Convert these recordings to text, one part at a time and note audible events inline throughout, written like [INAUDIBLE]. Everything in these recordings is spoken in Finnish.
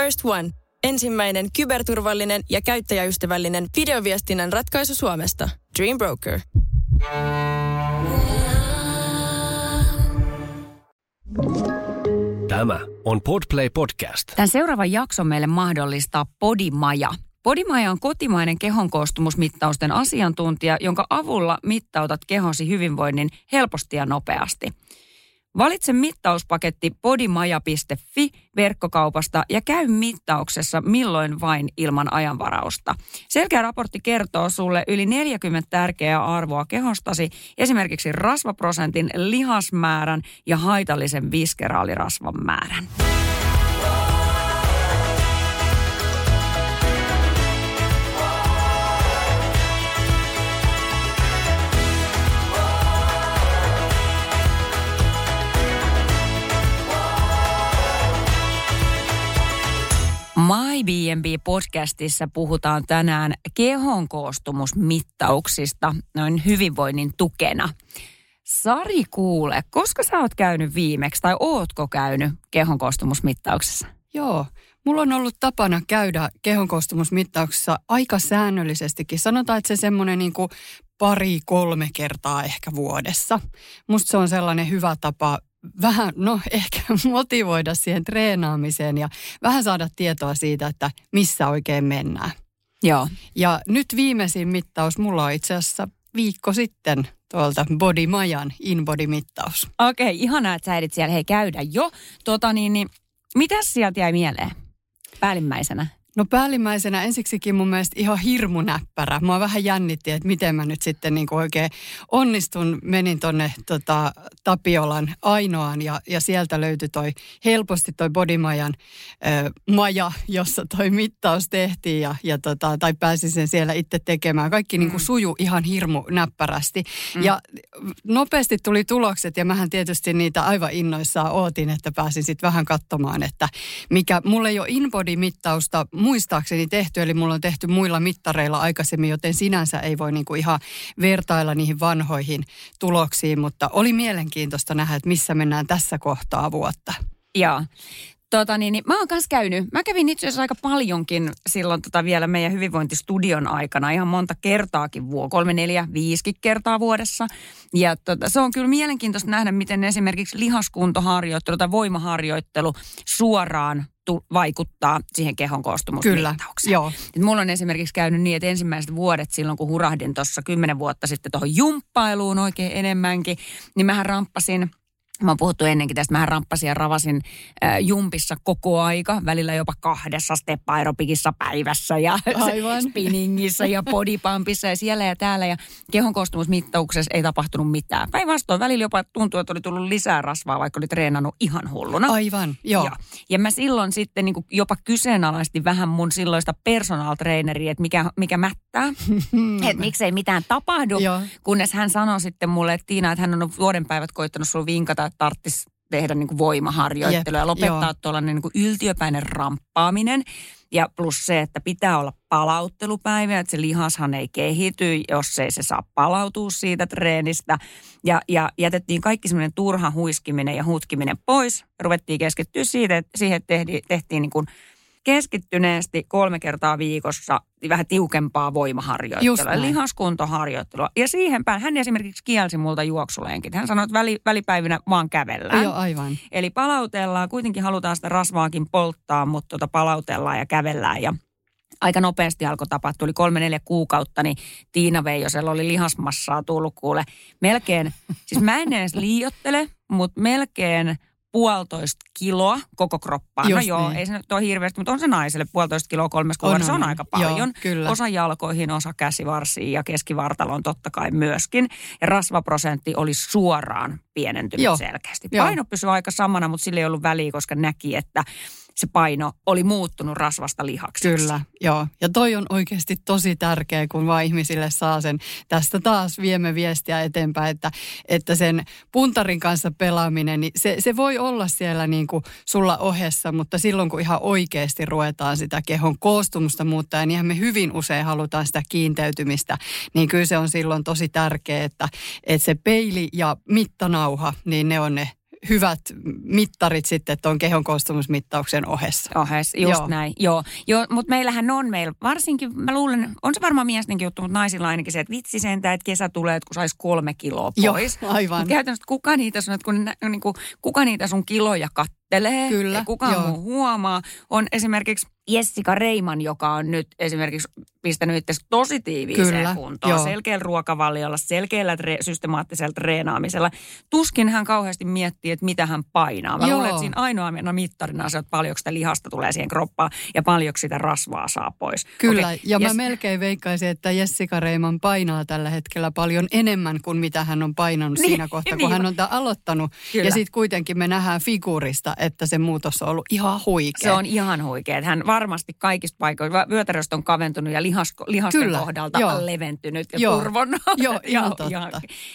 First One. Ensimmäinen kyberturvallinen ja käyttäjäystävällinen videoviestinnän ratkaisu Suomesta. Dream Broker. Tämä on Podplay Podcast. Tämän seuraavan jakson meille mahdollistaa Podimaja. Podimaja on kotimainen kehonkoostumusmittausten asiantuntija, jonka avulla mittautat kehosi hyvinvoinnin helposti ja nopeasti. Valitse mittauspaketti podimaja.fi verkkokaupasta ja käy mittauksessa milloin vain ilman ajanvarausta. Selkeä raportti kertoo sulle yli 40 tärkeää arvoa kehostasi, esimerkiksi rasvaprosentin, lihasmäärän ja haitallisen viskeraalirasvan määrän. My B&B-podcastissa puhutaan tänään kehon koostumusmittauksista noin hyvinvoinnin tukena. Sari kuule, koska sä oot käynyt viimeksi tai ootko käynyt kehon koostumusmittauksessa? Joo, mulla on ollut tapana käydä kehonkoostumusmittauksessa aika säännöllisestikin. Sanotaan, että se semmoinen niin pari-kolme kertaa ehkä vuodessa. Musta se on sellainen hyvä tapa vähän, no [LAUGHS] ehkä motivoida siihen treenaamiseen ja vähän saada tietoa siitä, että missä oikein mennään. Joo. Ja nyt viimeisin mittaus, mulla on itse asiassa viikko sitten tuolta Body Majan InBody-mittaus. Okei, okay, ihanaa, että sä ehdit siellä hei käydä jo. Tota niin, niin mitäs sieltä jäi mieleen päällimmäisenä? No päällimmäisenä ensiksikin mun mielestä ihan hirmunäppärä. Mua vähän jännitti, että miten mä nyt sitten niin kuin oikein onnistun. Menin tonne tota, Tapiolan ainoaan ja, ja sieltä löytyi toi helposti toi Bodymajan ö, maja, jossa toi mittaus tehtiin ja, ja tota, tai pääsin sen siellä itse tekemään. Kaikki mm. niin kuin suju ihan hirmu näppärästi. Mm. Ja nopeasti tuli tulokset ja mähän tietysti niitä aivan innoissaan ootin, että pääsin sitten vähän katsomaan, että mikä, mulla ei ole InBody-mittausta muistaakseni tehty, eli mulla on tehty muilla mittareilla aikaisemmin, joten sinänsä ei voi niinku ihan vertailla niihin vanhoihin tuloksiin, mutta oli mielenkiintoista nähdä, että missä mennään tässä kohtaa vuotta. Joo. Tota niin, niin mä oon kanssa käynyt, mä kävin itse asiassa aika paljonkin silloin tota vielä meidän hyvinvointistudion aikana, ihan monta kertaakin vuo, kolme, neljä, viisikin kertaa vuodessa. Ja tota, se on kyllä mielenkiintoista nähdä, miten esimerkiksi lihaskuntoharjoittelu tai voimaharjoittelu suoraan tu- vaikuttaa siihen kehon koostumusmittaukseen. Kyllä, joo. Et mulla on esimerkiksi käynyt niin, että ensimmäiset vuodet silloin, kun hurahdin tuossa kymmenen vuotta sitten tuohon jumppailuun oikein enemmänkin, niin mähän ramppasin – Mä oon puhuttu ennenkin tästä, mä ramppasin ja ravasin äh, jumpissa koko aika, välillä jopa kahdessa step aerobikissa päivässä ja spinningissä ja bodypumpissa ja siellä ja täällä. Ja kehon koostumusmittauksessa ei tapahtunut mitään. Päinvastoin välillä jopa tuntuu, että oli tullut lisää rasvaa, vaikka oli treenannut ihan hulluna. Aivan, joo. Ja, ja mä silloin sitten niin jopa kyseenalaisti vähän mun silloista personal traineria, että mikä, mikä mättää. [LAUGHS] että miksei mitään tapahdu, joo. kunnes hän sanoi sitten mulle, että Tiina, että hän on vuoden päivät koittanut sulla vinkata, että tarvitsisi tehdä niin kuin voimaharjoittelua ja lopettaa tuollainen niin kuin yltiöpäinen ramppaaminen. Ja plus se, että pitää olla palauttelupäivä, että se lihashan ei kehity, jos ei se saa palautua siitä treenistä. Ja, ja jätettiin kaikki semmoinen turha huiskiminen ja hutkiminen pois. Ruvettiin keskittyä siitä, että siihen tehtiin, tehtiin niin kuin keskittyneesti kolme kertaa viikossa vähän tiukempaa voimaharjoittelua, lihaskuntoharjoittelua. Ja siihen päin, hän esimerkiksi kielsi multa juoksulenkit. Hän sanoi, että väli, välipäivinä vaan kävellään. Joo, aivan. Eli palautellaan, kuitenkin halutaan sitä rasvaakin polttaa, mutta tota palautellaan ja kävellään ja aika nopeasti alkoi tapahtua. Tuli kolme neljä kuukautta, niin Tiina Veijosella oli lihasmassaa tullut kuule. Melkein, siis mä en edes liiottele, mutta melkein – puolitoista kiloa koko kroppaan. Just no joo, niin. ei se nyt ole hirveästi, mutta on se naiselle puolitoista kiloa kolmes kuukaudessa. Se on aika paljon. Joo, kyllä. Osa jalkoihin, osa käsivarsiin ja keskivartaloon totta kai myöskin. Ja rasvaprosentti oli suoraan pienentynyt joo. selkeästi. Paino pysyi aika samana, mutta sillä ei ollut väliä, koska näki, että se paino oli muuttunut rasvasta lihaksi. Kyllä, joo. Ja toi on oikeasti tosi tärkeä, kun vaan ihmisille saa sen. Tästä taas viemme viestiä eteenpäin, että, että sen puntarin kanssa pelaaminen, niin se, se voi olla siellä niin kuin sulla ohessa, mutta silloin kun ihan oikeasti ruvetaan sitä kehon koostumusta muuttaa, niin me hyvin usein halutaan sitä kiinteytymistä, niin kyllä se on silloin tosi tärkeää, että, että se peili ja mittanauha, niin ne on ne hyvät mittarit sitten tuon kehon koostumusmittauksen ohessa. Ohessa, just Joo. näin. Joo, Joo mutta meillähän on meillä, varsinkin mä luulen, on se varmaan miestenkin juttu, mutta naisilla ainakin se, että vitsi sentään, että kesä tulee, että kun saisi kolme kiloa pois. Joo, [LAUGHS] aivan. Mutta käytännössä kuka niitä sun, että kun, niin kuin, kuka niitä sun kiloja kattelee Kyllä, ja kuka muu huomaa, on esimeriksi Jessica Reiman, joka on nyt esimerkiksi pistänyt itse tosi tiiviiseen Kyllä, kuntoon. Joo. Selkeällä ruokavaliolla, selkeällä tre- systemaattisella treenaamisella. Tuskin hän kauheasti miettii, että mitä hän painaa. Mä joo. luulen, että siinä ainoa mittarina on se, että paljonko sitä lihasta tulee siihen kroppaan ja paljonko sitä rasvaa saa pois. Kyllä, okay. ja Jess... mä melkein veikkaisin, että Jessica Reiman painaa tällä hetkellä paljon enemmän kuin mitä hän on painanut niin, siinä kohtaa, kun niin. hän on tämän aloittanut. Kyllä. Ja sitten kuitenkin me nähdään figurista, että se muutos on ollut ihan huikea. Se on ihan huikea. Hän varmasti kaikista paikoista, vyötäröstä on kaventunut ja lihasko, lihasten Kyllä, kohdalta joo. leventynyt ja joo. turvonnut. Joo, [LAUGHS] ihan, totta. ihan,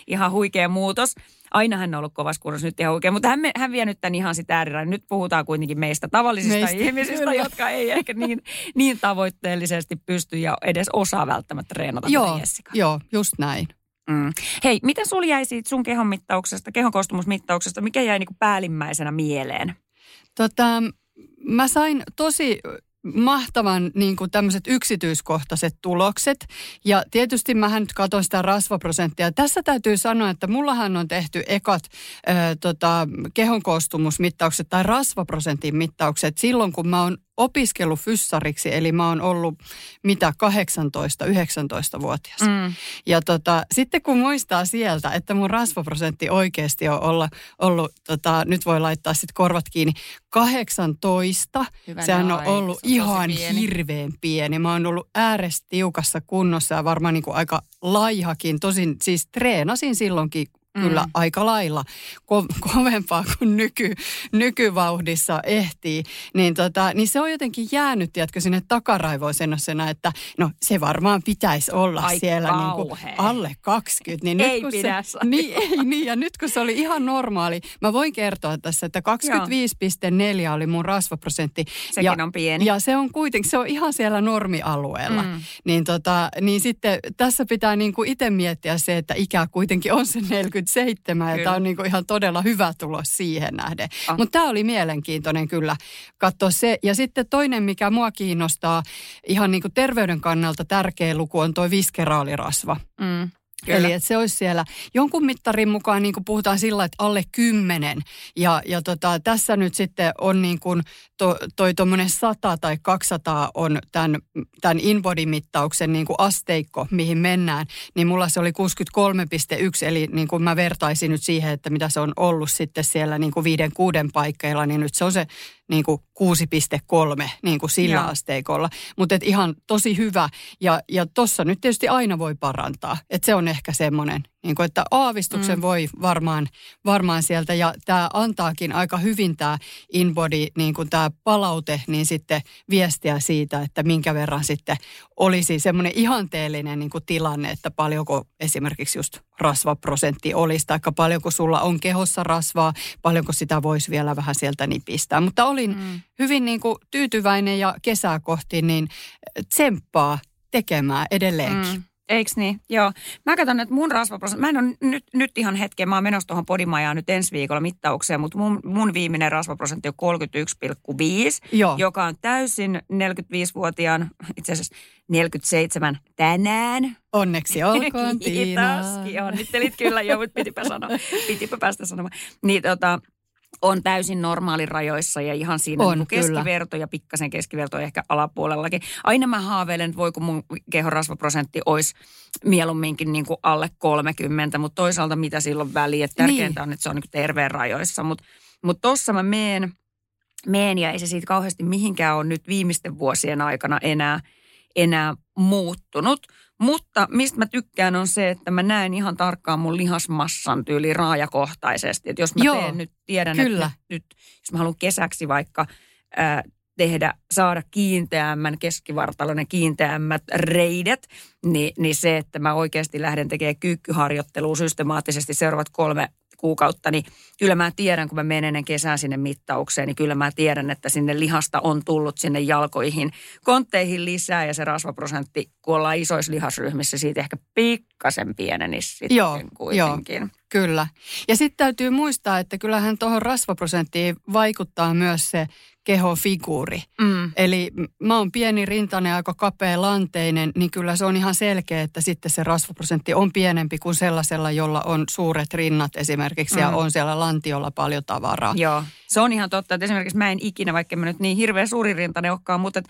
ihan huikea muutos. Aina hän on ollut kovassa kunnossa, nyt ihan huikea. Mutta hän, hän vie nyt tämän ihan sitä äärirajan. Nyt puhutaan kuitenkin meistä tavallisista meistä, ihmisistä, kyllä. jotka ei ehkä niin, niin tavoitteellisesti pysty ja edes osaa välttämättä treenata joo, Joo, just näin. Mm. Hei, miten sul jäi siitä sun kehon mittauksesta, kehon koostumusmittauksesta, mikä jäi niin kuin päällimmäisenä mieleen? Tota, mä sain tosi mahtavan niin kuin tämmöiset yksityiskohtaiset tulokset. Ja tietysti mä nyt katson sitä rasvaprosenttia. Tässä täytyy sanoa, että mullahan on tehty ekat ö, tota, kehon koostumusmittaukset tai rasvaprosentin mittaukset silloin, kun mä oon opiskellut fyssariksi, eli mä oon ollut mitä 18-19-vuotias. Mm. Ja tota, sitten kun muistaa sieltä, että mun rasvaprosentti oikeasti on olla, ollut, tota, nyt voi laittaa sitten korvat kiinni, 18. Hyvä Sehän on ollut se on ihan pieni. hirveän pieni. Mä oon ollut äärestä tiukassa kunnossa ja varmaan niin kuin aika laihakin. Tosin siis treenasin silloinkin kyllä mm. aika lailla ko- [LAUGHS] kovempaa kuin nyky, nykyvauhdissa ehtii, niin, tota, niin se on jotenkin jäänyt, tiedätkö, sinne takaraivoisena, että no se varmaan pitäisi olla Ai siellä niin kuin alle 20. Niin ei nyt, kun pidä se, niin, ei, niin, ja nyt kun se oli ihan normaali, mä voin kertoa tässä, että 25,4 oli mun rasvaprosentti. Sekin ja, on pieni. Ja se on kuitenkin, se on ihan siellä normialueella. Mm. Niin, tota, niin sitten tässä pitää niin kuin itse miettiä se, että ikä kuitenkin on se 40 27 ja tämä on niin kuin ihan todella hyvä tulos siihen nähden. Ah. Mutta tämä oli mielenkiintoinen kyllä katsoa se. Ja sitten toinen, mikä mua kiinnostaa ihan niin kuin terveyden kannalta tärkeä luku on tuo viskeraalirasva. Mm. Kyllä. Eli että se olisi siellä jonkun mittarin mukaan, niin kuin puhutaan sillä, että alle kymmenen. Ja, ja tota, tässä nyt sitten on niin kuin to, toi tuommoinen 100 tai 200 on tämän, tämän InBody-mittauksen niin kuin asteikko, mihin mennään. Niin mulla se oli 63,1, eli niin kuin mä vertaisin nyt siihen, että mitä se on ollut sitten siellä niin kuin viiden kuuden paikkeilla, niin nyt se on se niin kuin 6,3 niin kuin sillä Joo. asteikolla. Mutta ihan tosi hyvä. Ja, ja tuossa nyt tietysti aina voi parantaa. Että se on ehkä semmoinen, niin kuin, että aavistuksen mm. voi varmaan, varmaan sieltä. Ja tämä antaakin aika hyvin tämä InBody, niin kuin tämä palaute, niin sitten viestiä siitä, että minkä verran sitten olisi semmoinen ihanteellinen niin kuin tilanne, että paljonko esimerkiksi just rasvaprosentti olisi, tai paljonko sulla on kehossa rasvaa, paljonko sitä voisi vielä vähän sieltä nipistää. Mutta olin mm. hyvin niin kuin tyytyväinen ja kesää kohti, niin tsemppaa tekemään edelleenkin. Mm. Eiks niin? Joo. Mä katson, että mun rasvaprosentti, mä en ole nyt, nyt ihan hetken, mä oon menossa tuohon podimajaan nyt ensi viikolla mittaukseen, mutta mun, mun viimeinen rasvaprosentti on 31,5, Joo. joka on täysin 45-vuotiaan, itse asiassa 47 tänään. Onneksi [LAUGHS] olkoon, Tiina. Kiitos, onnittelit kyllä, joo, mutta pitipä sanoa, pitipä päästä sanomaan. Niin tota, on täysin normaalirajoissa ja ihan siinä on, niin keskiverto kyllä. ja pikkasen keskiverto ehkä alapuolellakin. Aina mä haaveilen, että voi kun mun kehon rasvaprosentti olisi mieluumminkin niin kuin alle 30, mutta toisaalta mitä silloin väliä. Tärkeintä niin. on, että se on niin terveen rajoissa. Mutta mut tossa mä meen, meen ja ei se siitä kauheasti mihinkään ole nyt viimeisten vuosien aikana enää, enää muuttunut – mutta mistä mä tykkään on se, että mä näen ihan tarkkaan mun lihasmassan tyyli raajakohtaisesti. Että jos mä Joo, teen nyt, tiedän, kyllä. että nyt, nyt, jos mä haluan kesäksi vaikka ää, tehdä, saada kiinteämmän keskivartalon ja kiinteämmät reidet, niin, niin se, että mä oikeasti lähden tekemään kyykkyharjoittelua systemaattisesti seuraavat kolme kuukautta, niin kyllä mä tiedän, kun mä menen ennen kesää sinne mittaukseen, niin kyllä mä tiedän, että sinne lihasta on tullut sinne jalkoihin, kontteihin lisää ja se rasvaprosentti, kun ollaan isoissa lihasryhmissä, siitä ehkä pikkasen pienenisi sitten joo, kuitenkin. Joo. kyllä. Ja sitten täytyy muistaa, että kyllähän tuohon rasvaprosenttiin vaikuttaa myös se kehofiguuri. Mm. Eli mä oon pieni rintainen aika kapea lanteinen, niin kyllä se on ihan selkeä, että sitten se rasvaprosentti on pienempi kuin sellaisella, jolla on suuret rinnat esimerkiksi mm. ja on siellä lantiolla paljon tavaraa. Joo, se on ihan totta, että esimerkiksi mä en ikinä, vaikka mä nyt niin hirveän suuri rintainen olekaan, mutta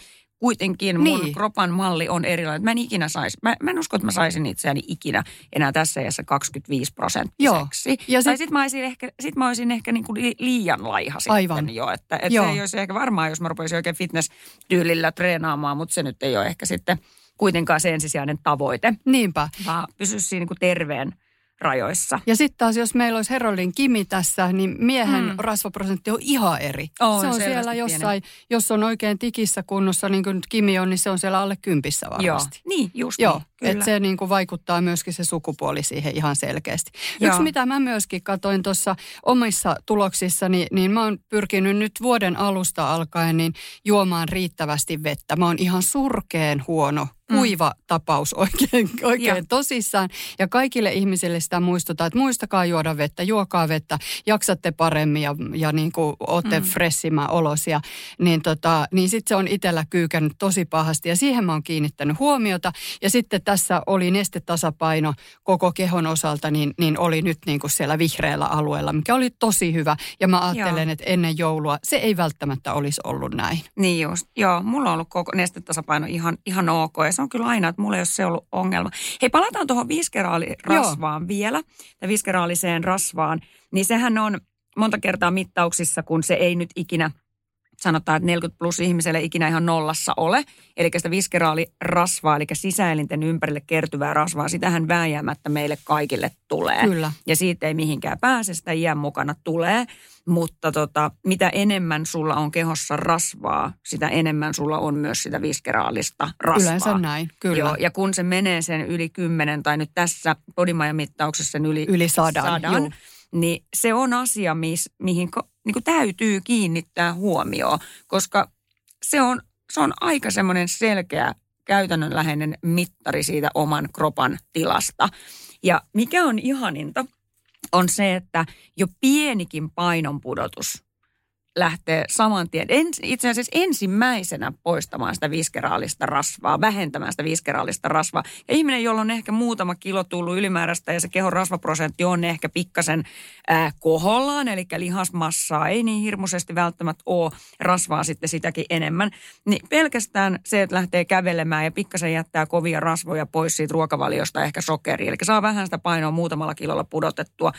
kuitenkin mun niin. kropan malli on erilainen. Mä en ikinä saisi, mä, mä en usko, että mä saisin itseäni ikinä enää tässä iässä 25 prosenttiseksi. Ja sit, tai sitten mä olisin ehkä, sit mä olisin ehkä niinku liian laiha sitten Aivan. jo. Että, että se ei olisi ehkä varmaan, jos mä rupaisin oikein fitness-tyylillä treenaamaan, mutta se nyt ei ole ehkä sitten kuitenkaan se ensisijainen tavoite. Niinpä. Vaan pysy siinä niinku terveen rajoissa. Ja sitten taas, jos meillä olisi Heroldin Kimi tässä, niin miehen mm. rasvaprosentti on ihan eri. On, se on siellä jossain, pieni. jos on oikein tikissä kunnossa, niin kuin Kimi on, niin se on siellä alle kympissä varmasti. Joo, niin, just Joo, niin, että se niin kuin vaikuttaa myöskin se sukupuoli siihen ihan selkeästi. Joo. Yksi, mitä mä myöskin katsoin tuossa omissa tuloksissani, niin mä oon pyrkinyt nyt vuoden alusta alkaen niin juomaan riittävästi vettä. Mä oon ihan surkeen huono Mm. kuiva mm. tapaus oikein, oikein ja. tosissaan. Ja kaikille ihmisille sitä muistutaan, että muistakaa juoda vettä, juokaa vettä, jaksatte paremmin ja, ja niin kuin olette mm. fressimä olosia. Niin, tota, niin sitten se on itsellä kyykännyt tosi pahasti ja siihen mä oon kiinnittänyt huomiota. Ja sitten tässä oli nestetasapaino koko kehon osalta, niin, niin oli nyt niin kuin siellä vihreällä alueella, mikä oli tosi hyvä. Ja mä ajattelen, Joo. että ennen joulua se ei välttämättä olisi ollut näin. Niin just, Joo, mulla on ollut koko nestetasapaino ihan, ihan ok ja se on kyllä aina, että mulla ei ole se ollut ongelma. Hei, palataan tuohon viskeraalirasvaan Joo. vielä, tai viskeraaliseen rasvaan. Niin sehän on monta kertaa mittauksissa, kun se ei nyt ikinä – sanotaan, että 40 plus ihmiselle ikinä ihan nollassa ole. Eli sitä viskeraalirasvaa, eli sisäelinten ympärille kertyvää rasvaa, sitähän vääjäämättä meille kaikille tulee. Kyllä. Ja siitä ei mihinkään pääse, sitä iän mukana tulee. Mutta tota, mitä enemmän sulla on kehossa rasvaa, sitä enemmän sulla on myös sitä viskeraalista rasvaa. Yleensä näin, kyllä. Joo, ja kun se menee sen yli 10 tai nyt tässä Podimaja-mittauksessa sen yli, yli sadan, sadan niin se on asia, mis, mihin niin täytyy kiinnittää huomioon, koska se on, se on aika semmoinen selkeä käytännönläheinen mittari siitä oman kropan tilasta. Ja mikä on ihaninta, on se, että jo pienikin painonpudotus lähtee saman tien, itse asiassa ensimmäisenä poistamaan sitä viskeraalista rasvaa, vähentämään sitä viskeraalista rasvaa. Ja ihminen, jolla on ehkä muutama kilo tullut ylimääräistä ja se kehon rasvaprosentti on ehkä pikkasen ää, kohollaan, eli lihasmassaa ei niin hirmuisesti välttämättä ole, rasvaa sitten sitäkin enemmän. Niin pelkästään se, että lähtee kävelemään ja pikkasen jättää kovia rasvoja pois siitä ruokavaliosta, ehkä sokeri, eli saa vähän sitä painoa muutamalla kilolla pudotettua,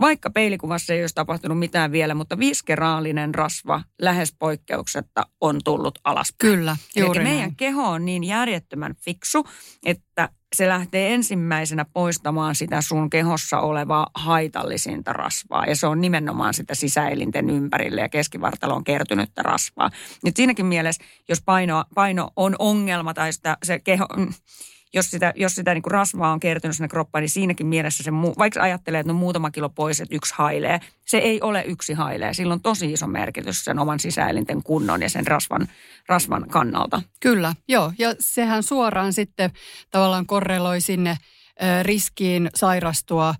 vaikka peilikuvassa ei olisi tapahtunut mitään vielä, mutta viskeraalinen rasva lähes poikkeuksetta on tullut alas. Kyllä, juuri Eli meidän keho on niin järjettömän fiksu, että se lähtee ensimmäisenä poistamaan sitä sun kehossa olevaa haitallisinta rasvaa. Ja se on nimenomaan sitä sisäelinten ympärille ja keskivartaloon kertynyttä rasvaa. Nyt siinäkin mielessä, jos paino, paino on ongelma tai sitä, se keho, mm, jos sitä, jos sitä niin kuin rasvaa on kertynyt sinne kroppaan, niin siinäkin mielessä se, vaikka ajattelee, että no muutama kilo pois, että yksi hailee, se ei ole yksi hailee. Sillä on tosi iso merkitys sen oman sisäelinten kunnon ja sen rasvan, rasvan kannalta. Kyllä, joo. Ja sehän suoraan sitten tavallaan korreloi sinne riskiin sairastua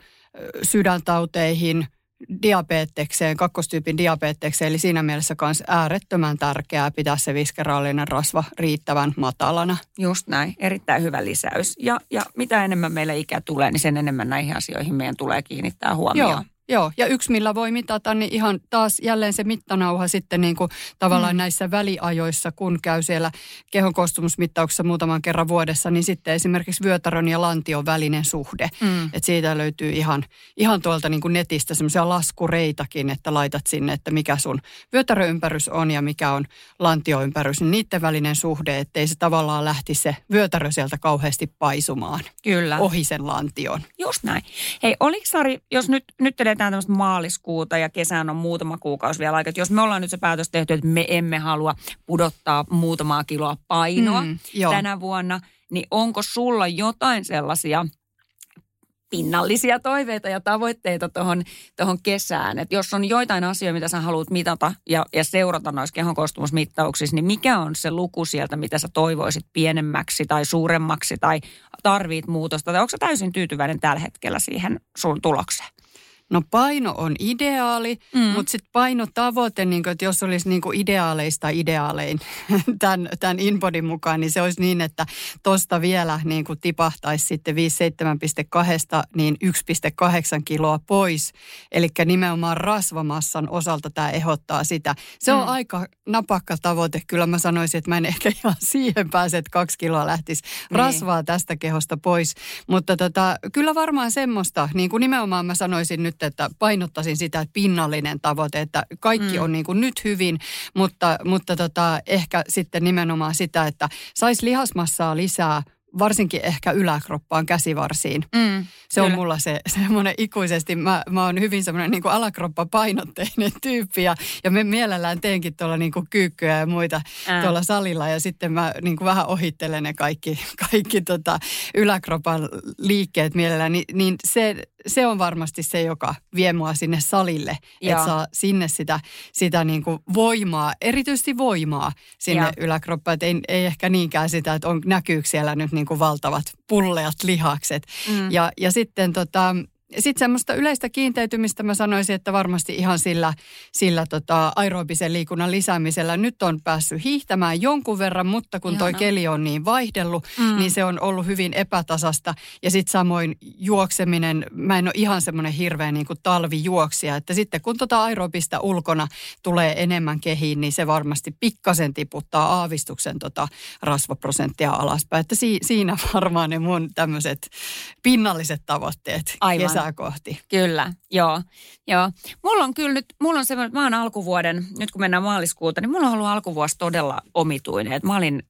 sydäntauteihin – diabetekseen, kakkostyypin diabetekseen, eli siinä mielessä myös äärettömän tärkeää pitää se viskeraalinen rasva riittävän matalana. Just näin, erittäin hyvä lisäys. Ja, ja mitä enemmän meillä ikä tulee, niin sen enemmän näihin asioihin meidän tulee kiinnittää huomioon. Joo. Joo, ja yksi millä voi mitata, niin ihan taas jälleen se mittanauha sitten niin kuin tavallaan mm. näissä väliajoissa, kun käy siellä kehon koostumusmittauksessa muutaman kerran vuodessa, niin sitten esimerkiksi vyötärön ja lantion välinen suhde. Mm. Että siitä löytyy ihan, ihan tuolta niin kuin netistä semmoisia laskureitakin, että laitat sinne, että mikä sun vyötäröympärys on ja mikä on lantioympärys, niin niiden välinen suhde, ettei se tavallaan lähti se vyötärö sieltä kauheasti paisumaan. Kyllä. Ohi sen lantion. Just näin. Hei, oliko Sari, jos nyt, nyt eletään tämmöistä maaliskuuta ja kesään on muutama kuukausi vielä aikaa. Jos me ollaan nyt se päätös tehty, että me emme halua pudottaa muutamaa kiloa painoa mm, tänä vuonna, niin onko sulla jotain sellaisia pinnallisia toiveita ja tavoitteita tuohon tohon kesään. Että jos on joitain asioita, mitä sä haluat mitata ja, ja seurata noissa kehon koostumusmittauksissa, niin mikä on se luku sieltä, mitä sä toivoisit pienemmäksi tai suuremmaksi tai tarvit muutosta? Tai onko sä täysin tyytyväinen tällä hetkellä siihen sun tulokseen? No paino on ideaali, mm. mutta sitten painotavoite, niin kun, että jos olisi niin kuin ideaaleista ideaalein [LAUGHS] tämän, tämän Inbodin mukaan, niin se olisi niin, että tuosta vielä niin kuin tipahtaisi sitten 57,2 niin 1,8 kiloa pois. Eli nimenomaan rasvamassan osalta tämä ehdottaa sitä. Se on mm. aika napakka tavoite. Kyllä mä sanoisin, että mä en ehkä [LAUGHS] ihan siihen pääse, että kaksi kiloa lähtisi niin. rasvaa tästä kehosta pois. Mutta tota, kyllä varmaan semmoista, niin kuin nimenomaan mä sanoisin nyt, että painottaisin sitä, että pinnallinen tavoite, että kaikki mm. on niin kuin nyt hyvin, mutta, mutta tota, ehkä sitten nimenomaan sitä, että saisi lihasmassaa lisää varsinkin ehkä yläkroppaan, käsivarsiin. Mm, se kyllä. on mulla se [LAUGHS] semmoinen ikuisesti, mä, mä oon hyvin semmoinen niin alakroppapainotteinen [LAUGHS] tyyppi ja, ja me mielellään teenkin tuolla niin kuin kyykkyjä ja muita Ää. tuolla salilla ja sitten mä niin kuin vähän ohittelen ne kaikki, [LAUGHS] kaikki tota yläkropan liikkeet mielellään, niin, niin se, se on varmasti se, joka vie mua sinne salille, Joo. että saa sinne sitä, sitä niin kuin voimaa, erityisesti voimaa sinne Joo. yläkroppaan. Että ei, ei ehkä niinkään sitä, että on, näkyykö siellä nyt niin kuin valtavat pulleat lihakset. Mm. Ja, ja sitten tota, sitten semmoista yleistä kiinteytymistä mä sanoisin, että varmasti ihan sillä, sillä tota aerobisen liikunnan lisäämisellä. Nyt on päässyt hiihtämään jonkun verran, mutta kun toi keli on niin vaihdellut, mm. niin se on ollut hyvin epätasasta. Ja sitten samoin juokseminen, mä en ole ihan semmoinen hirveä niin kuin talvijuoksija, että sitten kun tota aerobista ulkona tulee enemmän kehiin, niin se varmasti pikkasen tiputtaa aavistuksen tota rasvaprosenttia alaspäin. Että si, siinä varmaan ne mun tämmöiset pinnalliset tavoitteet Aivan. kesä kesää kohti. Kyllä, joo. joo. Mulla on kyllä nyt, mulla on semmoinen, mä oon alkuvuoden, nyt kun mennään maaliskuuta, niin mulla on ollut alkuvuosi todella omituinen. Et mä olin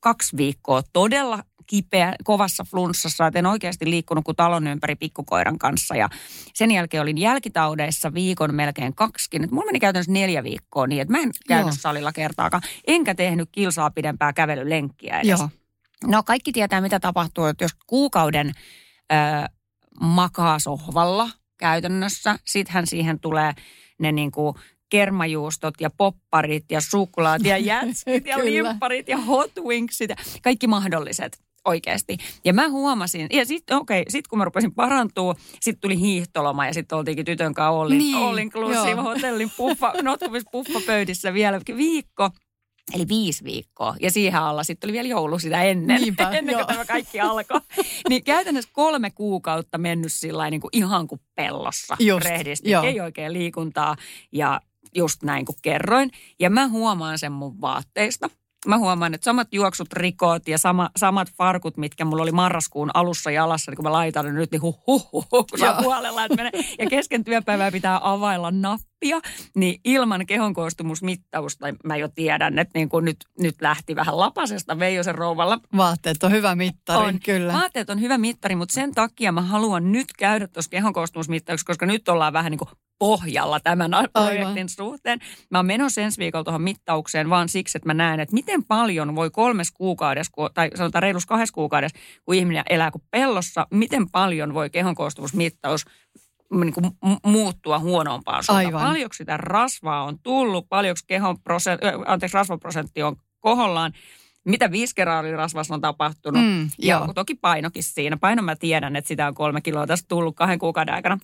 kaksi viikkoa todella kipeä, kovassa flunssassa, että en oikeasti liikkunut kuin talon ympäri pikkukoiran kanssa. Ja sen jälkeen olin jälkitaudeissa viikon melkein kaksikin. Et mulla meni käytännössä neljä viikkoa niin, että mä en käynyt Joo. salilla kertaakaan. Enkä tehnyt kilsaa pidempää kävelylenkkiä edes. Joo. No kaikki tietää, mitä tapahtuu, että jos kuukauden makaa sohvalla käytännössä. Sittenhän siihen tulee ne niin kuin kermajuustot ja popparit ja suklaat ja [LAUGHS] jätskit ja limpparit ja hot wingsit ja kaikki mahdolliset oikeasti. Ja mä huomasin, ja sitten okei, okay, sit kun mä rupesin parantua, sitten tuli hiihtoloma ja sitten oltiinkin tytön kanssa all, niin, all inclusive hotellin puffa, puffapöydissä vielä viikko. Eli viisi viikkoa. Ja siihen alla sitten oli vielä joulu sitä ennen, Niinpä, [LAUGHS] ennen kuin tämä kaikki alkoi. [LAUGHS] niin käytännössä kolme kuukautta mennyt sillä niin kuin ihan kuin pellossa just, rehdisti. Jo. Ei oikein liikuntaa ja just näin kuin kerroin. Ja mä huomaan sen mun vaatteista mä huomaan, että samat juoksut, rikot ja sama, samat farkut, mitkä mulla oli marraskuun alussa jalassa, niin kun mä laitan ne nyt, niin huh, huh, huh, huh kun saa puolella, että menee. Ja kesken työpäivää pitää availla nappia, niin ilman kehonkoostumusmittausta mä jo tiedän, että niin kun nyt, nyt lähti vähän lapasesta Veijosen rouvalla. Vaatteet on hyvä mittari, on. kyllä. Vaatteet on hyvä mittari, mutta sen takia mä haluan nyt käydä tuossa kehonkoostumusmittauksessa, koska nyt ollaan vähän niin kuin pohjalla tämän projektin Aivan. suhteen. Mä oon menossa ensi viikolla tuohon mittaukseen vaan siksi, että mä näen, että miten paljon voi kolmes kuukaudessa, tai sanotaan reilus kahdessa kuukaudessa, kun ihminen elää kuin pellossa, miten paljon voi kehon koostumusmittaus niin kuin muuttua huonompaan suuntaan. Aivan. Paljonko sitä rasvaa on tullut, paljonko kehon prosent, anteeksi, rasvaprosentti on kohollaan, mitä viskeraalisrasvassa on tapahtunut. Mm, ja toki painokin siinä. Paino mä tiedän, että sitä on kolme kiloa tästä tullut kahden kuukauden aikana.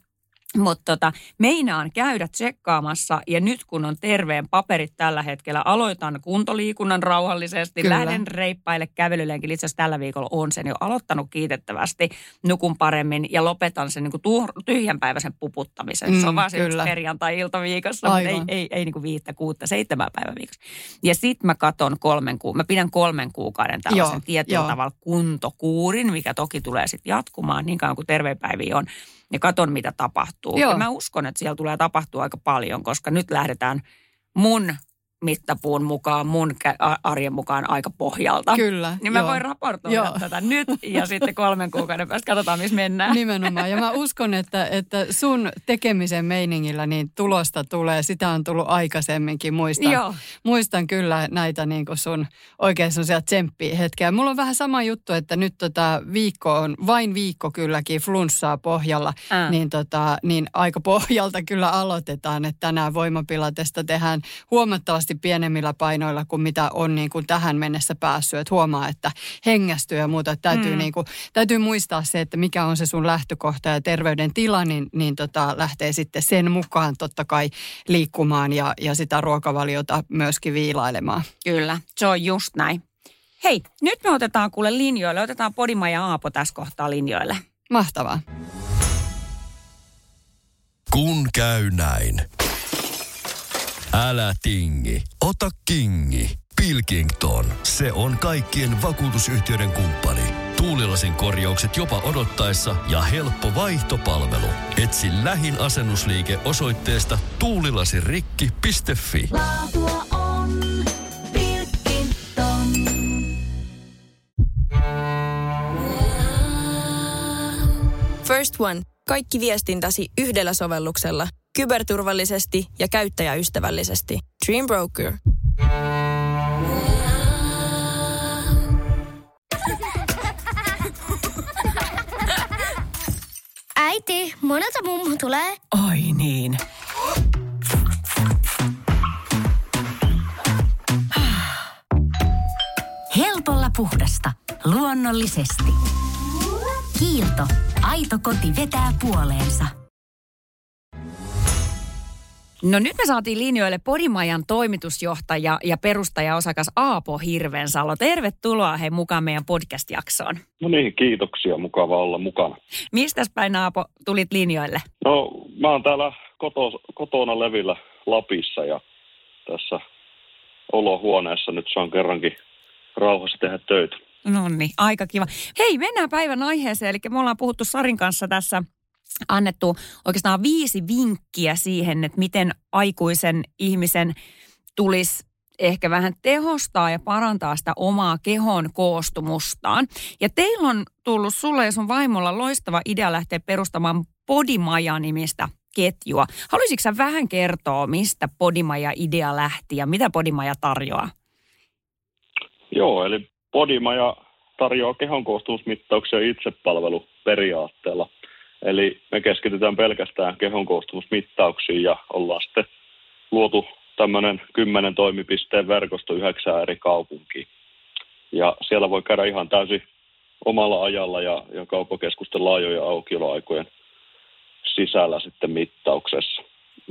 Mutta tota, meinaan käydä tsekkaamassa ja nyt kun on terveen paperit tällä hetkellä, aloitan kuntoliikunnan rauhallisesti, Kyllä. lähden reippaille kävelylenkille. Itse asiassa tällä viikolla on sen jo aloittanut kiitettävästi, nukun paremmin ja lopetan sen niin kuin tyhjänpäiväisen puputtamisen. Mm, se on mm, vaan se perjantai-ilta viikossa, mutta ei, ei, ei niin kuin viittä, kuutta, seitsemän päivän viikossa. Ja sitten mä katon kolmen kuukauden, mä pidän kolmen kuukauden tällaisen joo, tietyllä joo. tavalla kuntokuurin, mikä toki tulee sitten jatkumaan niin kauan kuin terveenpäiviä on ja katon, mitä tapahtuu. Joo. Ja mä uskon, että siellä tulee tapahtua aika paljon, koska nyt lähdetään mun mittapuun mukaan, mun arjen mukaan aika pohjalta. Kyllä. Niin mä joo. voin raportoida joo. tätä nyt ja sitten kolmen kuukauden päästä katsotaan, missä mennään. Nimenomaan. Ja mä uskon, että, että sun tekemisen meiningillä niin tulosta tulee. Sitä on tullut aikaisemminkin. Muistan, joo. muistan kyllä näitä niin kuin sun oikein sellaisia tsemppihetkiä. Mulla on vähän sama juttu, että nyt tota viikko on, vain viikko kylläkin flunssaa pohjalla. Ää. Niin, tota, niin aika pohjalta kyllä aloitetaan, että tänään voimapilatesta tehdään huomattavasti pienemmillä painoilla kuin mitä on niin kuin tähän mennessä päässyt. Että huomaa, että hengästyy ja muuta. Että täytyy, mm. niin kuin, täytyy muistaa se, että mikä on se sun lähtökohta ja terveyden tila, niin, niin tota, lähtee sitten sen mukaan totta kai liikkumaan ja, ja sitä ruokavaliota myöskin viilailemaan. Kyllä, se on just näin. Hei, nyt me otetaan kuule linjoille. Otetaan Podima ja Aapo tässä kohtaa linjoille. Mahtavaa. Kun käy näin. Älä tingi, ota kingi. Pilkington, se on kaikkien vakuutusyhtiöiden kumppani. Tuulilasin korjaukset jopa odottaessa ja helppo vaihtopalvelu. Etsi lähin asennusliike osoitteesta tuulilasirikki.fi. Laatua on Pilkington. First One. Kaikki viestintäsi yhdellä sovelluksella – kyberturvallisesti ja käyttäjäystävällisesti. Dream Broker. Äiti, monelta mummu tulee? Oi niin. Helpolla puhdasta. Luonnollisesti. Kiilto. Aito koti vetää puoleensa. No nyt me saatiin linjoille Podimajan toimitusjohtaja ja perustaja-osakas Aapo Hirvensalo. Tervetuloa he mukaan meidän podcast-jaksoon. No niin, kiitoksia. Mukava olla mukana. Mistä päin Aapo tulit linjoille? No mä oon täällä koto, kotona levillä Lapissa ja tässä olohuoneessa nyt saan kerrankin rauhassa tehdä töitä. No niin, aika kiva. Hei, mennään päivän aiheeseen. Eli me ollaan puhuttu Sarin kanssa tässä annettu oikeastaan viisi vinkkiä siihen, että miten aikuisen ihmisen tulisi ehkä vähän tehostaa ja parantaa sitä omaa kehon koostumustaan. Ja teillä on tullut sulle ja sun vaimolla loistava idea lähteä perustamaan Podimaja-nimistä ketjua. Haluaisitko sä vähän kertoa, mistä Podimaja-idea lähti ja mitä Podimaja tarjoaa? Joo, eli Podimaja tarjoaa kehon koostumusmittauksia itsepalveluperiaatteella – Eli me keskitytään pelkästään kehon koostumusmittauksiin ja ollaan sitten luotu tämmöinen kymmenen toimipisteen verkosto yhdeksään eri kaupunkiin. Ja siellä voi käydä ihan täysin omalla ajalla ja, ja kauppakeskusten laajojen aukioloaikojen sisällä sitten mittauksessa.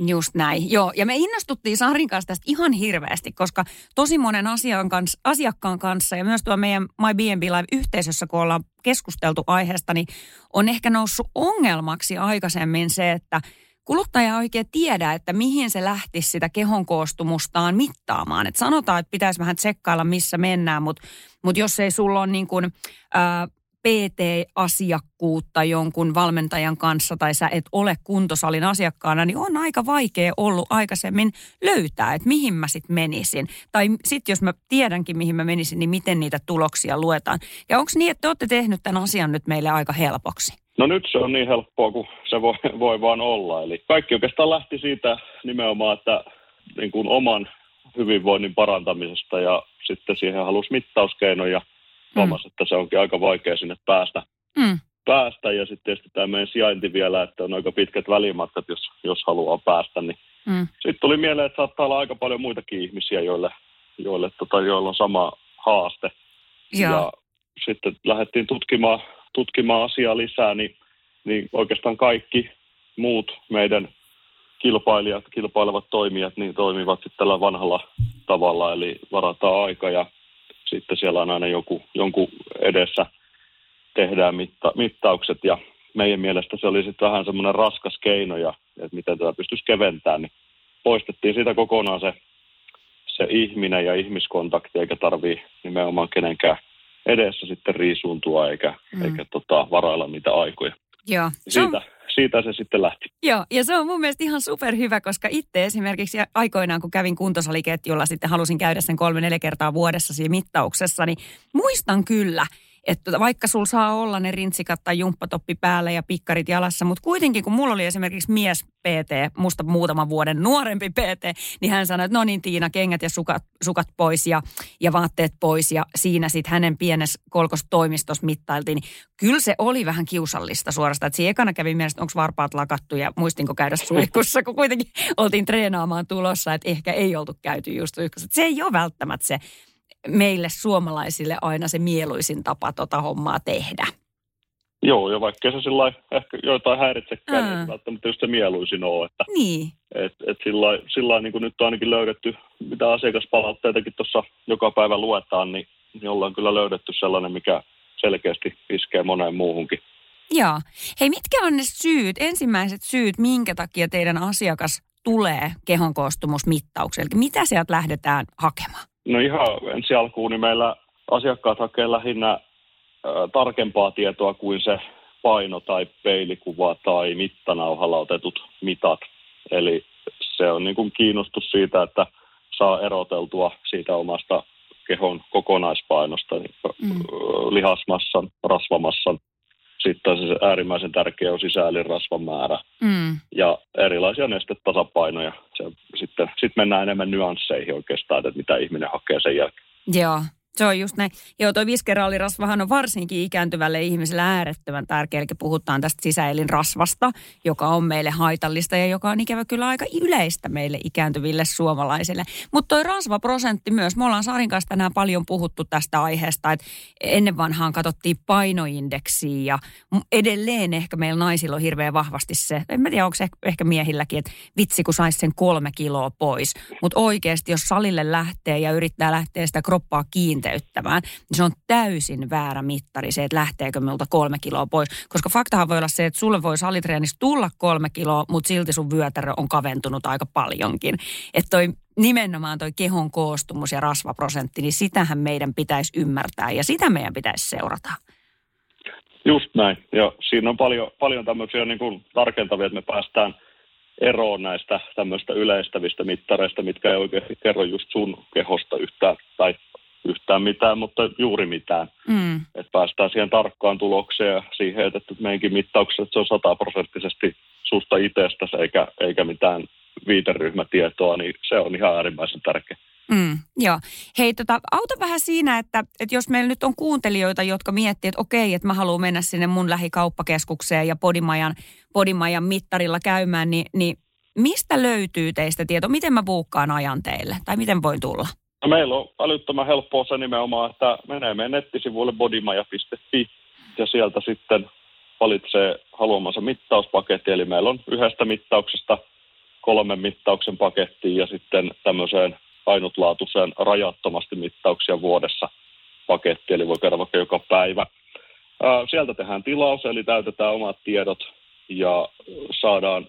Just näin, joo. Ja me innostuttiin Sarin kanssa tästä ihan hirveästi, koska tosi monen asian kanssa, asiakkaan kanssa ja myös tuo meidän My B&B Live-yhteisössä, kun ollaan keskusteltu aiheesta, niin on ehkä noussut ongelmaksi aikaisemmin se, että kuluttaja oikein tiedä, että mihin se lähtisi sitä kehon koostumustaan mittaamaan. Et sanotaan, että pitäisi vähän tsekkailla, missä mennään, mutta mut jos ei sulla ole niin kuin, äh, PT-asiakkuutta jonkun valmentajan kanssa tai sä et ole kuntosalin asiakkaana, niin on aika vaikea ollut aikaisemmin löytää, että mihin mä sitten menisin. Tai sitten jos mä tiedänkin, mihin mä menisin, niin miten niitä tuloksia luetaan. Ja onko niin, että te olette tehnyt tämän asian nyt meille aika helpoksi? No nyt se on niin helppoa kuin se voi, voi vaan olla. Eli kaikki oikeastaan lähti siitä nimenomaan, että niin kuin oman hyvinvoinnin parantamisesta ja sitten siihen halusi mittauskeinoja – huomasi, mm. että se onkin aika vaikea sinne päästä. Mm. päästä. Ja sitten tietysti tämä meidän sijainti vielä, että on aika pitkät välimatkat, jos, jos haluaa päästä. Niin mm. Sitten tuli mieleen, että saattaa olla aika paljon muitakin ihmisiä, joille, joille, tota, joilla on sama haaste. Ja, ja sitten lähdettiin tutkimaan, tutkimaan asiaa lisää, niin, niin oikeastaan kaikki muut meidän kilpailijat, kilpailevat toimijat, niin toimivat sitten tällä vanhalla tavalla, eli varataan aika ja sitten siellä on aina joku, jonkun edessä tehdään mitta, mittaukset ja meidän mielestä se oli sitten vähän semmoinen raskas keino ja että miten tätä pystyisi keventämään, niin poistettiin siitä kokonaan se, se ihminen ja ihmiskontakti, eikä tarvii nimenomaan kenenkään edessä sitten riisuuntua eikä, mm. eikä tota, varailla niitä aikoja. Joo. Siitä, siitä se sitten lähti. Joo, ja se on mun mielestä ihan superhyvä, koska itse esimerkiksi aikoinaan, kun kävin kuntosaliketjulla, sitten halusin käydä sen kolme-neljä kertaa vuodessa siinä mittauksessa, niin muistan kyllä – että vaikka sul saa olla ne rintsikat tai jumppatoppi päällä ja pikkarit jalassa, mutta kuitenkin kun mulla oli esimerkiksi mies PT, musta muutaman vuoden nuorempi PT, niin hän sanoi, että no niin Tiina, kengät ja sukat, sukat pois ja, ja vaatteet pois ja siinä sitten hänen pienessä kolkos toimistossa mittailtiin. Niin kyllä se oli vähän kiusallista suorastaan, että siinä ekana kävi mielestä, onko varpaat lakattu ja muistinko käydä suihkussa, kun kuitenkin oltiin treenaamaan tulossa, että ehkä ei oltu käyty just suihkussa. Se ei ole välttämättä se meille suomalaisille aina se mieluisin tapa tota hommaa tehdä. Joo, ja vaikka se sillä ehkä joitain häiritsekään, niin välttämättä just se mieluisin ole. Että, niin. Et, et sillä, sillä niin kuin nyt on ainakin löydetty, mitä asiakaspalautteitakin tuossa joka päivä luetaan, niin, niin ollaan kyllä löydetty sellainen, mikä selkeästi iskee moneen muuhunkin. Joo. Hei, mitkä on ne syyt, ensimmäiset syyt, minkä takia teidän asiakas tulee kehon koostumusmittaukselle? Mitä sieltä lähdetään hakemaan? No ihan ensi alkuun, niin meillä asiakkaat hakee lähinnä tarkempaa tietoa kuin se paino tai peilikuva tai mittanauhalla otetut mitat. Eli se on niin kuin kiinnostus siitä, että saa eroteltua siitä omasta kehon kokonaispainosta, niin mm. lihasmassan, rasvamassan. Sitten se äärimmäisen tärkeä on sisäelinrasvan määrä mm. ja erilaisia nestetasapainoja. Se, sitten, sitten mennään enemmän nyansseihin oikeastaan, että mitä ihminen hakee sen jälkeen. Joo, se on just näin. Joo, tuo viskeraalirasvahan on varsinkin ikääntyvälle ihmiselle äärettömän tärkeä. Eli puhutaan tästä sisäelinrasvasta, joka on meille haitallista ja joka on ikävä kyllä aika yleistä meille ikääntyville suomalaisille. Mutta toi rasvaprosentti myös. Me ollaan Sarin kanssa tänään paljon puhuttu tästä aiheesta, että ennen vanhaan katsottiin painoindeksiä ja edelleen ehkä meillä naisilla on hirveän vahvasti se, en mä tiedä onko se ehkä miehilläkin, että vitsi kun saisi sen kolme kiloa pois. Mutta oikeasti jos salille lähtee ja yrittää lähteä sitä kroppaa kiinni, kiinteyttämään, niin se on täysin väärä mittari se, että lähteekö minulta kolme kiloa pois. Koska faktahan voi olla se, että sulle voi salitreenissä tulla kolme kiloa, mutta silti sun vyötärö on kaventunut aika paljonkin. Että toi nimenomaan toi kehon koostumus ja rasvaprosentti, niin sitähän meidän pitäisi ymmärtää ja sitä meidän pitäisi seurata. Just näin. Ja siinä on paljon, paljon tämmöisiä niin kuin tarkentavia, että me päästään eroon näistä tämmöistä yleistävistä mittareista, mitkä ei oikeasti kerro just sun kehosta yhtään tai yhtään mitään, mutta juuri mitään. Mm. Että päästään siihen tarkkaan tulokseen ja siihen, että meidänkin mittaukset se on sataprosenttisesti susta itsestäsi eikä, eikä mitään viiteryhmätietoa, niin se on ihan äärimmäisen tärkeä. Mm, joo. Hei, tota, auta vähän siinä, että, että jos meillä nyt on kuuntelijoita, jotka miettii, että okei, että mä haluan mennä sinne mun lähikauppakeskukseen ja podimajan, podimajan mittarilla käymään, niin, niin mistä löytyy teistä tieto? Miten mä buukkaan ajan teille? Tai miten voin tulla? No meillä on älyttömän helppoa se nimenomaan, että menee meidän nettisivuille bodymaja.fi ja sieltä sitten valitsee haluamansa mittauspaketti. Eli meillä on yhdestä mittauksesta kolmen mittauksen paketti ja sitten tämmöiseen ainutlaatuiseen rajattomasti mittauksia vuodessa paketti, eli voi käydä vaikka joka päivä. Sieltä tehdään tilaus, eli täytetään omat tiedot ja saadaan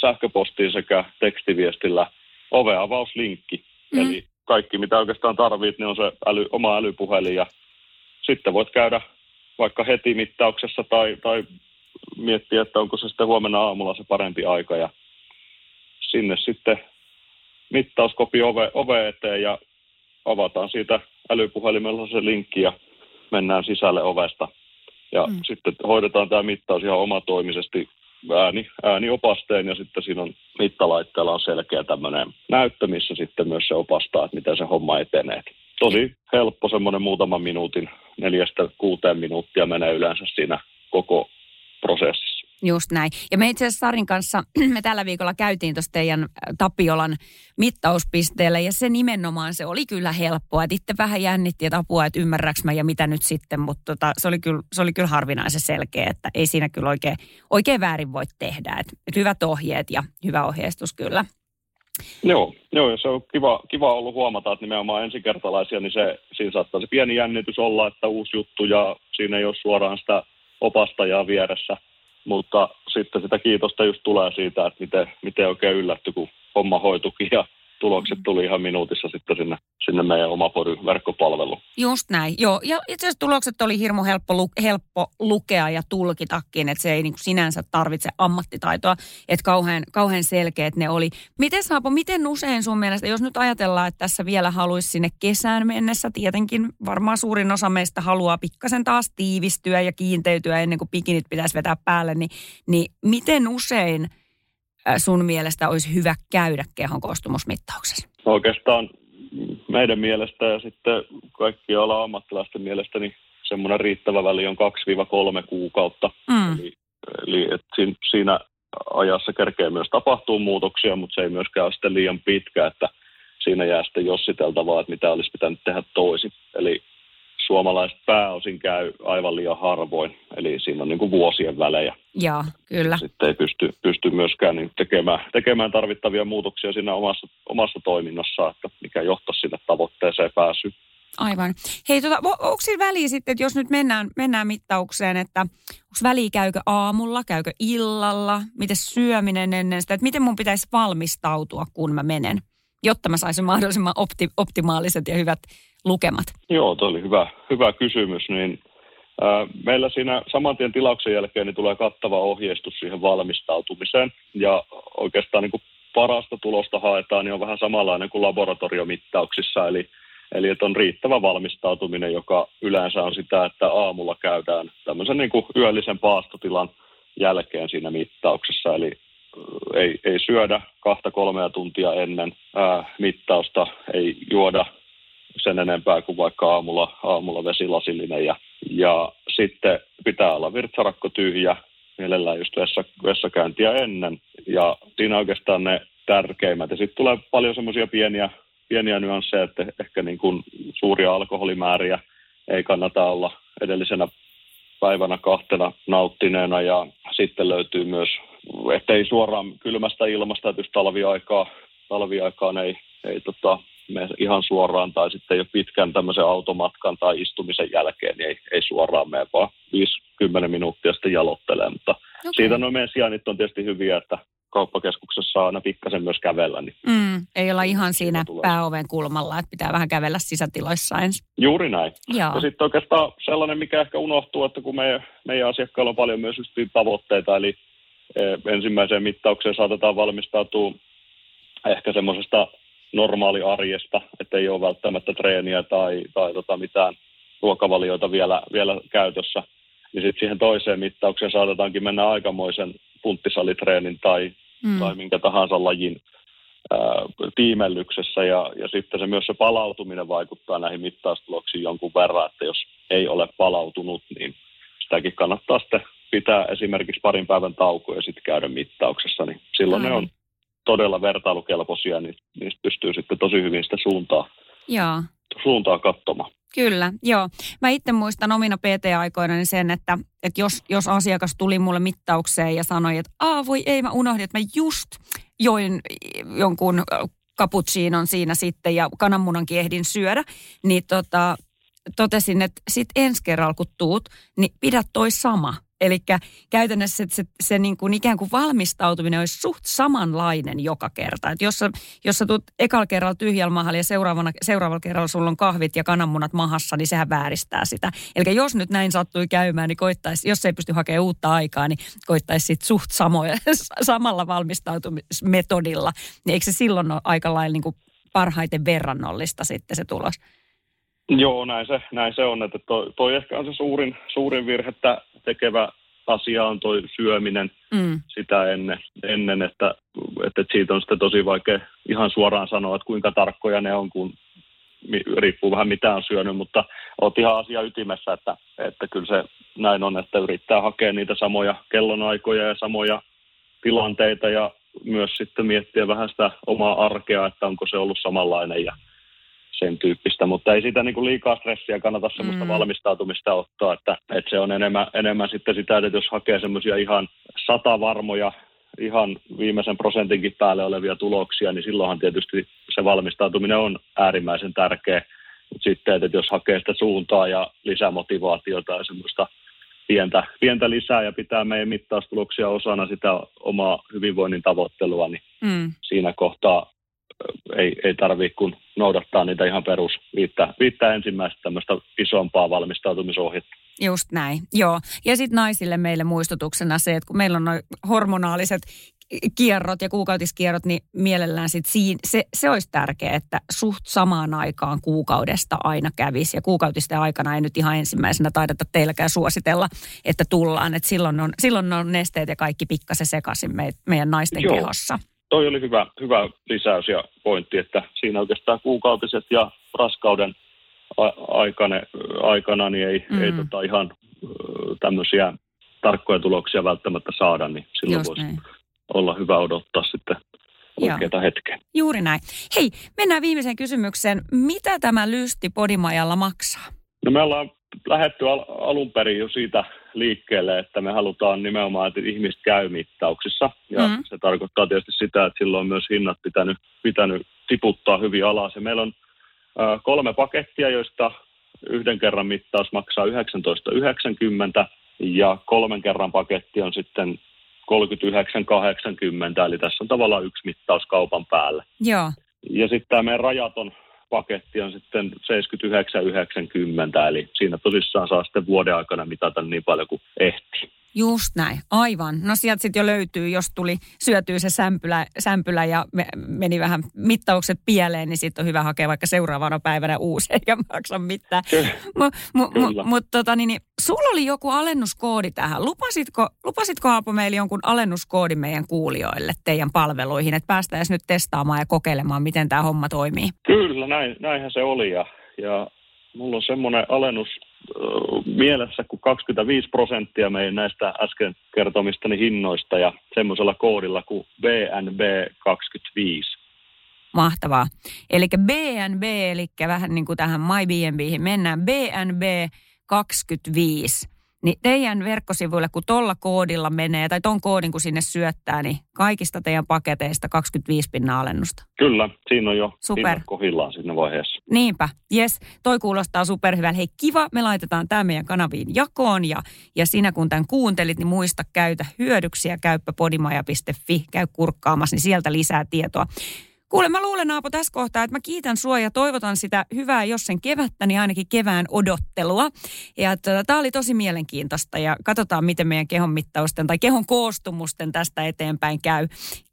sähköpostiin sekä tekstiviestillä oveavauslinkki. Mm. Eli kaikki, mitä oikeastaan tarvit, niin on se äly, oma älypuhelin ja sitten voit käydä vaikka heti mittauksessa tai, tai miettiä, että onko se sitten huomenna aamulla se parempi aika ja sinne sitten mittauskopi ove, ove eteen ja avataan siitä älypuhelimella se linkki ja mennään sisälle ovesta. Ja mm. sitten hoidetaan tämä mittaus ihan omatoimisesti ääni, ääniopasteen ja sitten siinä on mittalaitteella on selkeä tämmöinen näyttö, missä sitten myös se opastaa, että miten se homma etenee. Tosi helppo semmoinen muutaman minuutin, neljästä kuuteen minuuttia menee yleensä siinä koko. Just näin. Ja me itse asiassa Sarin kanssa, [CLEARS THROAT] me tällä viikolla käytiin tuossa teidän äh, Tapiolan mittauspisteellä ja se nimenomaan, se oli kyllä helppoa. Että itse vähän jännitti, että apua, että ymmärräks mä ja mitä nyt sitten, mutta tota, se, oli kyllä, se oli kyllä harvinaisen selkeä, että ei siinä kyllä oikein, oikein väärin voi tehdä. Että, että hyvät ohjeet ja hyvä ohjeistus kyllä. Joo, joo ja se on kiva, kiva ollut huomata, että nimenomaan ensikertalaisia, niin se, siinä saattaa se pieni jännitys olla, että uusi juttu ja siinä ei ole suoraan sitä opastajaa vieressä – mutta sitten sitä kiitosta just tulee siitä, että miten, miten oikein yllätty, kun homma hoitukin ja tulokset tuli ihan minuutissa sitten sinne, sinne meidän oma verkkopalveluun. Just näin, joo. Ja itse asiassa tulokset oli hirmu helppo, lu, helppo lukea ja tulkitakin, että se ei niin kuin sinänsä tarvitse ammattitaitoa, että kauhean, kauhean selkeät ne oli. Miten Saapo, miten usein sun mielestä, jos nyt ajatellaan, että tässä vielä haluaisi sinne kesään mennessä, tietenkin varmaan suurin osa meistä haluaa pikkasen taas tiivistyä ja kiinteytyä ennen kuin pikinit pitäisi vetää päälle, niin, niin miten usein – sun mielestä olisi hyvä käydä kehon koostumusmittauksessa? No oikeastaan meidän mielestä ja sitten kaikki ala ammattilaisten mielestä niin semmoinen riittävä väli on 2-3 kuukautta. Mm. Eli, eli et siinä ajassa kerkee myös tapahtuu muutoksia, mutta se ei myöskään ole sitten liian pitkä, että siinä jää sitten jossiteltavaa, että mitä olisi pitänyt tehdä toisin. Eli suomalaiset pääosin käy aivan liian harvoin, eli siinä on niin kuin vuosien välejä. Joo, kyllä. Sitten ei pysty, pysty myöskään niin tekemään, tekemään tarvittavia muutoksia siinä omassa, omassa toiminnassa, että mikä johtaisi sinne tavoitteeseen pääsyyn. Aivan. Hei, tota, onko siinä väliä sitten, että jos nyt mennään, mennään mittaukseen, että onko väliä käykö aamulla, käykö illalla, miten syöminen ennen sitä, että miten mun pitäisi valmistautua, kun mä menen, jotta mä saisin mahdollisimman opti, optimaaliset ja hyvät lukemat? Joo, tuo oli hyvä, hyvä kysymys. Niin, ää, meillä siinä saman tien tilauksen jälkeen niin tulee kattava ohjeistus siihen valmistautumiseen. Ja oikeastaan niin kuin parasta tulosta haetaan, niin on vähän samanlainen kuin laboratoriomittauksissa. Eli, eli että on riittävä valmistautuminen, joka yleensä on sitä, että aamulla käydään tämmöisen niin kuin yöllisen paastotilan jälkeen siinä mittauksessa. Eli ei, ei syödä kahta kolmea tuntia ennen ää, mittausta, ei juoda sen enempää kuin vaikka aamulla, aamulla vesilasillinen. Ja, ja sitten pitää olla virtsarakko tyhjä, mielellään just vessa, vessakäyntiä ennen. Ja siinä oikeastaan ne tärkeimmät. Ja sitten tulee paljon semmoisia pieniä, pieniä nyansseja, että ehkä niin kuin suuria alkoholimääriä ei kannata olla edellisenä päivänä kahtena nauttineena. Ja sitten löytyy myös, ettei suoraan kylmästä ilmasta, että jos talviaikaa, talviaikaan ei, ei tota, mene ihan suoraan tai sitten jo pitkän tämmöisen automatkan tai istumisen jälkeen, niin ei, ei suoraan mene, vaan 50 minuuttia sitten jalottelee. Mutta okay. siitä noin meidän sijainnit on tietysti hyviä, että kauppakeskuksessa aina pikkasen myös kävellä. Niin mm, ei olla ihan siinä pääoven kulmalla, että pitää vähän kävellä sisätiloissa ensin. Juuri näin. Joo. Ja sitten oikeastaan sellainen, mikä ehkä unohtuu, että kun meidän, meidän asiakkailla on paljon myös tavoitteita, eli ensimmäiseen mittaukseen saatetaan valmistautua ehkä semmoisesta normaali arjesta, että ei ole välttämättä treeniä tai, tai tota mitään ruokavalioita vielä, vielä käytössä, niin sitten siihen toiseen mittaukseen saatetaankin mennä aikamoisen punttisalitreenin tai, mm. tai minkä tahansa lajin ää, tiimellyksessä ja, ja sitten se myös se palautuminen vaikuttaa näihin mittaustuloksiin jonkun verran, että jos ei ole palautunut, niin sitäkin kannattaa sitten pitää esimerkiksi parin päivän tauko ja sitten käydä mittauksessa, niin silloin Ai. ne on todella vertailukelpoisia, niin niistä pystyy sitten tosi hyvin sitä suuntaa, Joo. suuntaa katsomaan. Kyllä, joo. Mä itse muistan omina PT-aikoina niin sen, että, että jos, jos asiakas tuli mulle mittaukseen ja sanoi, että Aa, voi ei, mä unohdin, että mä just join jonkun cappuccinon siinä sitten ja kananmunankin ehdin syödä, niin tota, totesin, että sit ensi kerralla kun tuut, niin pidä toi sama Eli käytännössä se, se, se niin kuin ikään kuin valmistautuminen olisi suht samanlainen joka kerta. Että jos sä, jos sä tulet ekalla kerralla tyhjällä mahalla ja seuraavana, seuraavalla kerralla sulla on kahvit ja kananmunat mahassa, niin sehän vääristää sitä. Eli jos nyt näin sattui käymään, niin koittaisi, jos ei pysty hakemaan uutta aikaa, niin koittaisi sitten suht samoja, [LAUGHS] samalla valmistautumismetodilla. Niin eikö se silloin ole aika lailla niin kuin parhaiten verrannollista sitten se tulos? Joo, näin se, näin se on. Että toi, toi ehkä on se suurin, suurin virhettä tekevä asia on toi syöminen mm. sitä ennen, ennen että, että siitä on sitten tosi vaikea ihan suoraan sanoa, että kuinka tarkkoja ne on, kun riippuu vähän mitä on syönyt, mutta olet ihan asia ytimessä, että, että kyllä se näin on, että yrittää hakea niitä samoja kellonaikoja ja samoja tilanteita ja myös sitten miettiä vähän sitä omaa arkea, että onko se ollut samanlainen ja sen tyyppistä, mutta ei sitä niin kuin liikaa stressiä kannata semmoista mm. valmistautumista ottaa, että, että se on enemmän, enemmän sitten sitä, että jos hakee semmoisia ihan satavarmoja, ihan viimeisen prosentinkin päälle olevia tuloksia, niin silloinhan tietysti se valmistautuminen on äärimmäisen tärkeä. Mutta sitten, että jos hakee sitä suuntaa ja lisämotivaatiota ja semmoista pientä, pientä lisää ja pitää meidän mittaustuloksia osana sitä omaa hyvinvoinnin tavoittelua, niin mm. siinä kohtaa ei, ei tarvitse kun noudattaa niitä ihan perus viittä, viittä ensimmäistä tämmöistä isompaa valmistautumisohjetta. Just näin, joo. Ja sitten naisille meille muistutuksena se, että kun meillä on noin hormonaaliset kierrot ja kuukautiskierrot, niin mielellään sit siinä, se, se olisi tärkeää, että suht samaan aikaan kuukaudesta aina kävisi. Ja kuukautisten aikana ei nyt ihan ensimmäisenä taideta teilläkään suositella, että tullaan. Että silloin, on, silloin on nesteet ja kaikki pikkasen sekaisin me, meidän naisten Joo. kehossa. Toi oli hyvä, hyvä lisäys ja pointti, että siinä oikeastaan kuukautiset ja raskauden aikana, aikana niin ei, mm. ei tota ihan tämmöisiä tarkkoja tuloksia välttämättä saada, niin silloin voisi olla hyvä odottaa sitten oikeaa hetkeä. Juuri näin. Hei, mennään viimeiseen kysymykseen. Mitä tämä lysti Podimajalla maksaa? No me ollaan lähetty al- alun perin jo siitä liikkeelle, että me halutaan nimenomaan, että ihmiset käy mittauksissa. Ja mm. se tarkoittaa tietysti sitä, että silloin on myös hinnat pitänyt, pitänyt tiputtaa hyvin alas. Ja meillä on äh, kolme pakettia, joista yhden kerran mittaus maksaa 19,90 ja kolmen kerran paketti on sitten 39,80, eli tässä on tavallaan yksi mittaus kaupan päälle. Joo. Ja sitten tämä meidän rajaton paketti on sitten 79,90, eli siinä tosissaan saa sitten vuoden aikana mitata niin paljon kuin ehtii. Just näin, aivan. No sieltä sitten jo löytyy, jos tuli syötyä se sämpylä, sämpylä ja me, meni vähän mittaukset pieleen, niin sitten on hyvä hakea vaikka seuraavana päivänä uusi, [LAUGHS] eikä maksa mitään. Mutta mu, mu, mu, tota, niin, niin, sulla oli joku alennuskoodi tähän. Lupasitko, lupasitko Aapo meille jonkun alennuskoodin meidän kuulijoille teidän palveluihin, että päästäisiin nyt testaamaan ja kokeilemaan, miten tämä homma toimii? Kyllä, näin, näinhän se oli ja, ja mulla on semmoinen alennus mielessä kuin 25 prosenttia meidän näistä äsken kertomistani hinnoista ja semmoisella koodilla kuin BNB25. Mahtavaa. Eli BNB, eli vähän niin kuin tähän MyBNBihin mennään, BNB25 niin teidän verkkosivuille, kun tuolla koodilla menee, tai ton koodin kun sinne syöttää, niin kaikista teidän paketeista 25 pinnan alennusta. Kyllä, siinä on jo Super. kohillaan siinä vaiheessa. Niinpä, yes, toi kuulostaa superhyvältä. Hei, kiva, me laitetaan tämä meidän kanaviin jakoon, ja, ja sinä kun tämän kuuntelit, niin muista käytä hyödyksiä, käyppä podimaja.fi, käy kurkkaamassa, niin sieltä lisää tietoa. Kuule, mä luulen Aapo tässä kohtaa, että mä kiitän sua ja toivotan sitä hyvää, jos sen kevättä, niin ainakin kevään odottelua. Ja tota, tämä oli tosi mielenkiintoista ja katsotaan, miten meidän kehon mittausten tai kehon koostumusten tästä eteenpäin käy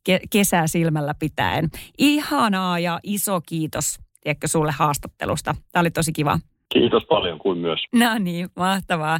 ke- kesää silmällä pitäen. Ihanaa ja iso kiitos, tiedätkö, sulle haastattelusta. Tämä oli tosi kiva. Kiitos paljon kuin myös. No niin, mahtavaa.